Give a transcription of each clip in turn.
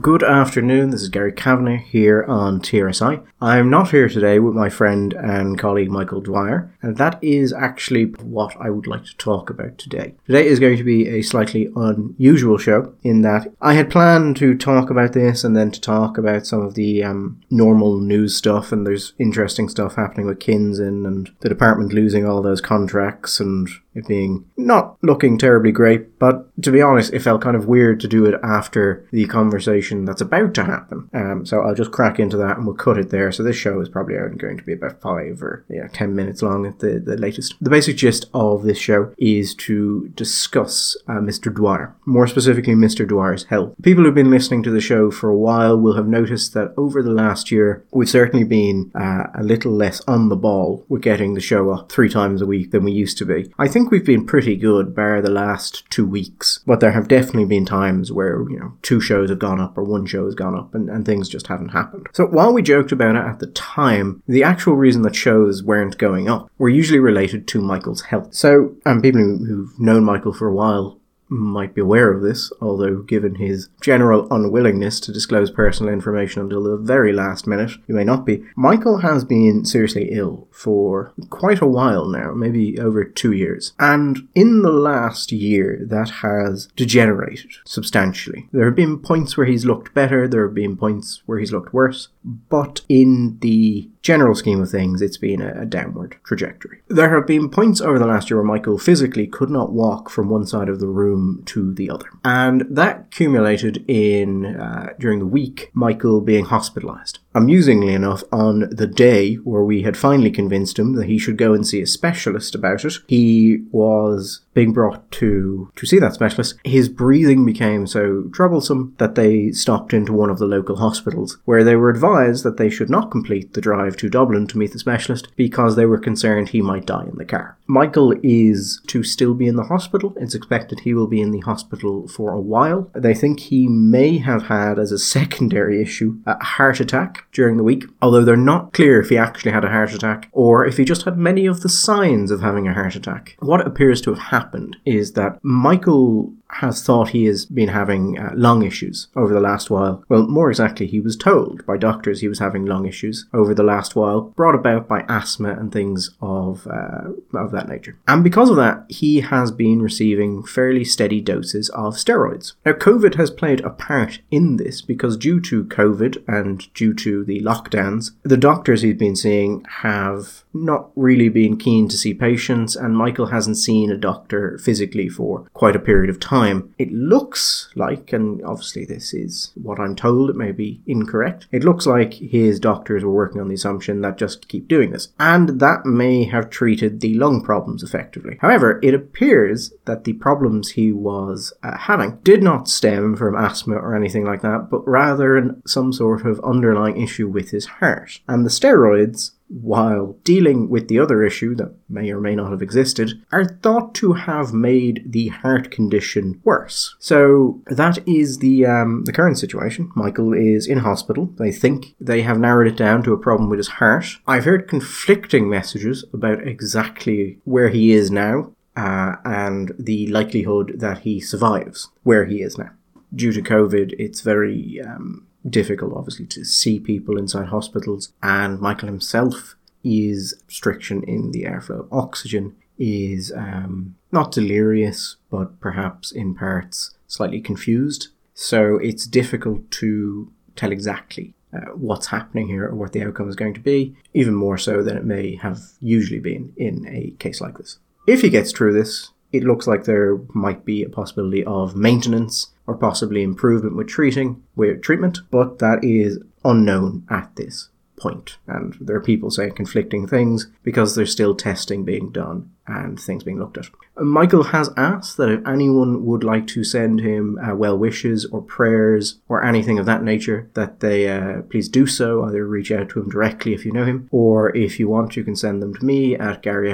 Good afternoon, this is Gary Kavanagh here on TRSI. I'm not here today with my friend and colleague Michael Dwyer, and that is actually what I would like to talk about today. Today is going to be a slightly unusual show in that I had planned to talk about this and then to talk about some of the um, normal news stuff, and there's interesting stuff happening with Kinsen and the department losing all those contracts and it being not looking terribly great, but to be honest, it felt kind of weird to do it after the conversation that's about to happen. Um, so I'll just crack into that and we'll cut it there. So this show is probably only going to be about five or know, ten minutes long at the, the latest. The basic gist of this show is to discuss uh, Mr. Dwyer, more specifically Mr. Dwyer's health. People who've been listening to the show for a while will have noticed that over the last year, we've certainly been uh, a little less on the ball with getting the show up three times a week than we used to be. I think think we've been pretty good, bar the last two weeks. But there have definitely been times where, you know, two shows have gone up or one show has gone up and, and things just haven't happened. So while we joked about it at the time, the actual reason that shows weren't going up were usually related to Michael's health. So, and people who've known Michael for a while might be aware of this, although given his general unwillingness to disclose personal information until the very last minute, he may not be. Michael has been seriously ill for quite a while now, maybe over two years. And in the last year, that has degenerated substantially. There have been points where he's looked better, there have been points where he's looked worse, but in the general scheme of things, it's been a, downward trajectory. There have been points over the last year where Michael physically could not walk from one side of the room to the other, and that accumulated in uh, during the week Michael being hospitalized. Amusingly enough, on the day where we had finally convinced him that he should go and see a specialist about it, he was being brought to to see that specialist. His breathing became so troublesome that they stopped into one of the local hospitals, where they were advised that they should not complete the drive to Dublin to meet the specialist because they were concerned he might die in the car. Michael is to still be in the hospital. It's expected he will be in the hospital for a while. They think he may have had, as a secondary issue, a heart attack during the week, although they're not clear if he actually had a heart attack or if he just had many of the signs of having a heart attack. What appears to have happened is that Michael has thought he has been having uh, lung issues over the last while. Well, more exactly, he was told by doctors he was having lung issues over the last while, brought about by asthma and things of uh, of that nature. And because of that, he has been receiving fairly steady doses of steroids. Now, COVID has played a part in this because due to COVID and due to the lockdowns, the doctors he's been seeing have not really been keen to see patients, and Michael hasn't seen a doctor physically for quite a period of time time. It looks like, and obviously this is what I'm told, it may be incorrect, it looks like his doctors were working on the assumption that just keep doing this. And that may have treated the lung problems effectively. However, it appears that the problems he was uh, having did not stem from asthma or anything like that, but rather some sort of underlying issue with his heart. And the steroids while dealing with the other issue that may or may not have existed, are thought to have made the heart condition worse. So that is the um, the current situation. Michael is in hospital. They think they have narrowed it down to a problem with his heart. I've heard conflicting messages about exactly where he is now uh, and the likelihood that he survives where he is now. Due to COVID, it's very um, difficult, obviously, to see people inside hospitals. And Michael himself is restriction in the airflow. Oxygen is um, not delirious, but perhaps in parts slightly confused. So it's difficult to tell exactly uh, what's happening here or what the outcome is going to be, even more so than it may have usually been in a case like this. If he gets through this, it looks like there might be a possibility of maintenance or possibly improvement with treating with treatment, but that is unknown at this point. And there are people saying conflicting things because there's still testing being done and things being looked at. Michael has asked that if anyone would like to send him uh, well wishes or prayers or anything of that nature, that they uh, please do so. Either reach out to him directly if you know him, or if you want, you can send them to me at gary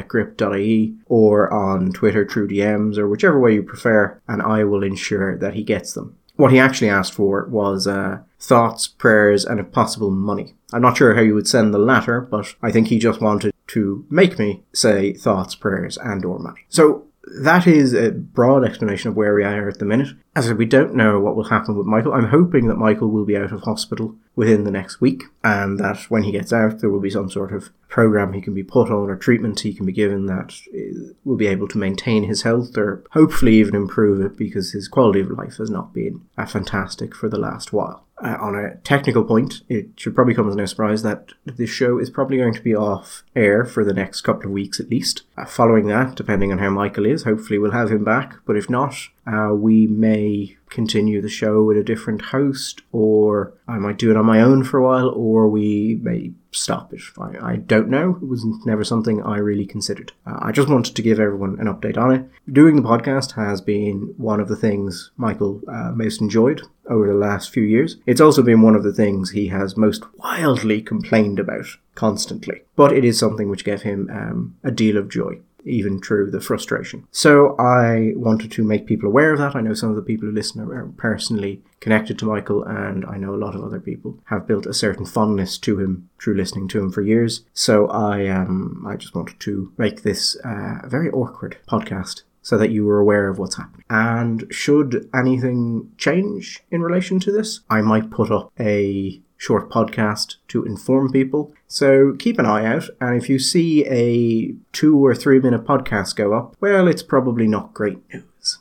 or on Twitter through DMs or whichever way you prefer, and I will ensure that he gets them. What he actually asked for was uh, thoughts, prayers, and if possible, money. I'm not sure how you would send the latter, but I think he just wanted to make me say thoughts, prayers, and or money. So that is a broad explanation of where we are at the minute. As we don't know what will happen with Michael. I'm hoping that Michael will be out of hospital within the next week, and that when he gets out, there will be some sort of program he can be put on or treatment he can be given that uh, will be able to maintain his health or hopefully even improve it because his quality of life has not been fantastic for the last while. Uh, on a technical point, it should probably come as no surprise that this show is probably going to be off air for the next couple of weeks at least. Uh, following that, depending on how Michael is, hopefully we'll have him back, but if not, uh, we may continue the show with a different host, or I might do it on my own for a while, or we may stop it. I, I don't know. It was never something I really considered. Uh, I just wanted to give everyone an update on it. Doing the podcast has been one of the things Michael uh, most enjoyed over the last few years. It's also been one of the things he has most wildly complained about constantly. But it is something which gave him um, a deal of joy even through the frustration. So I wanted to make people aware of that. I know some of the people who listen are personally connected to Michael, and I know a lot of other people have built a certain fondness to him through listening to him for years. So I um I just wanted to make this uh, a very awkward podcast so that you were aware of what's happening. And should anything change in relation to this, I might put up a short podcast to inform people. So keep an eye out, and if you see a two or three minute podcast go up, well, it's probably not great news.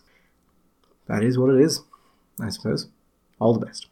That is what it is, I suppose. All the best.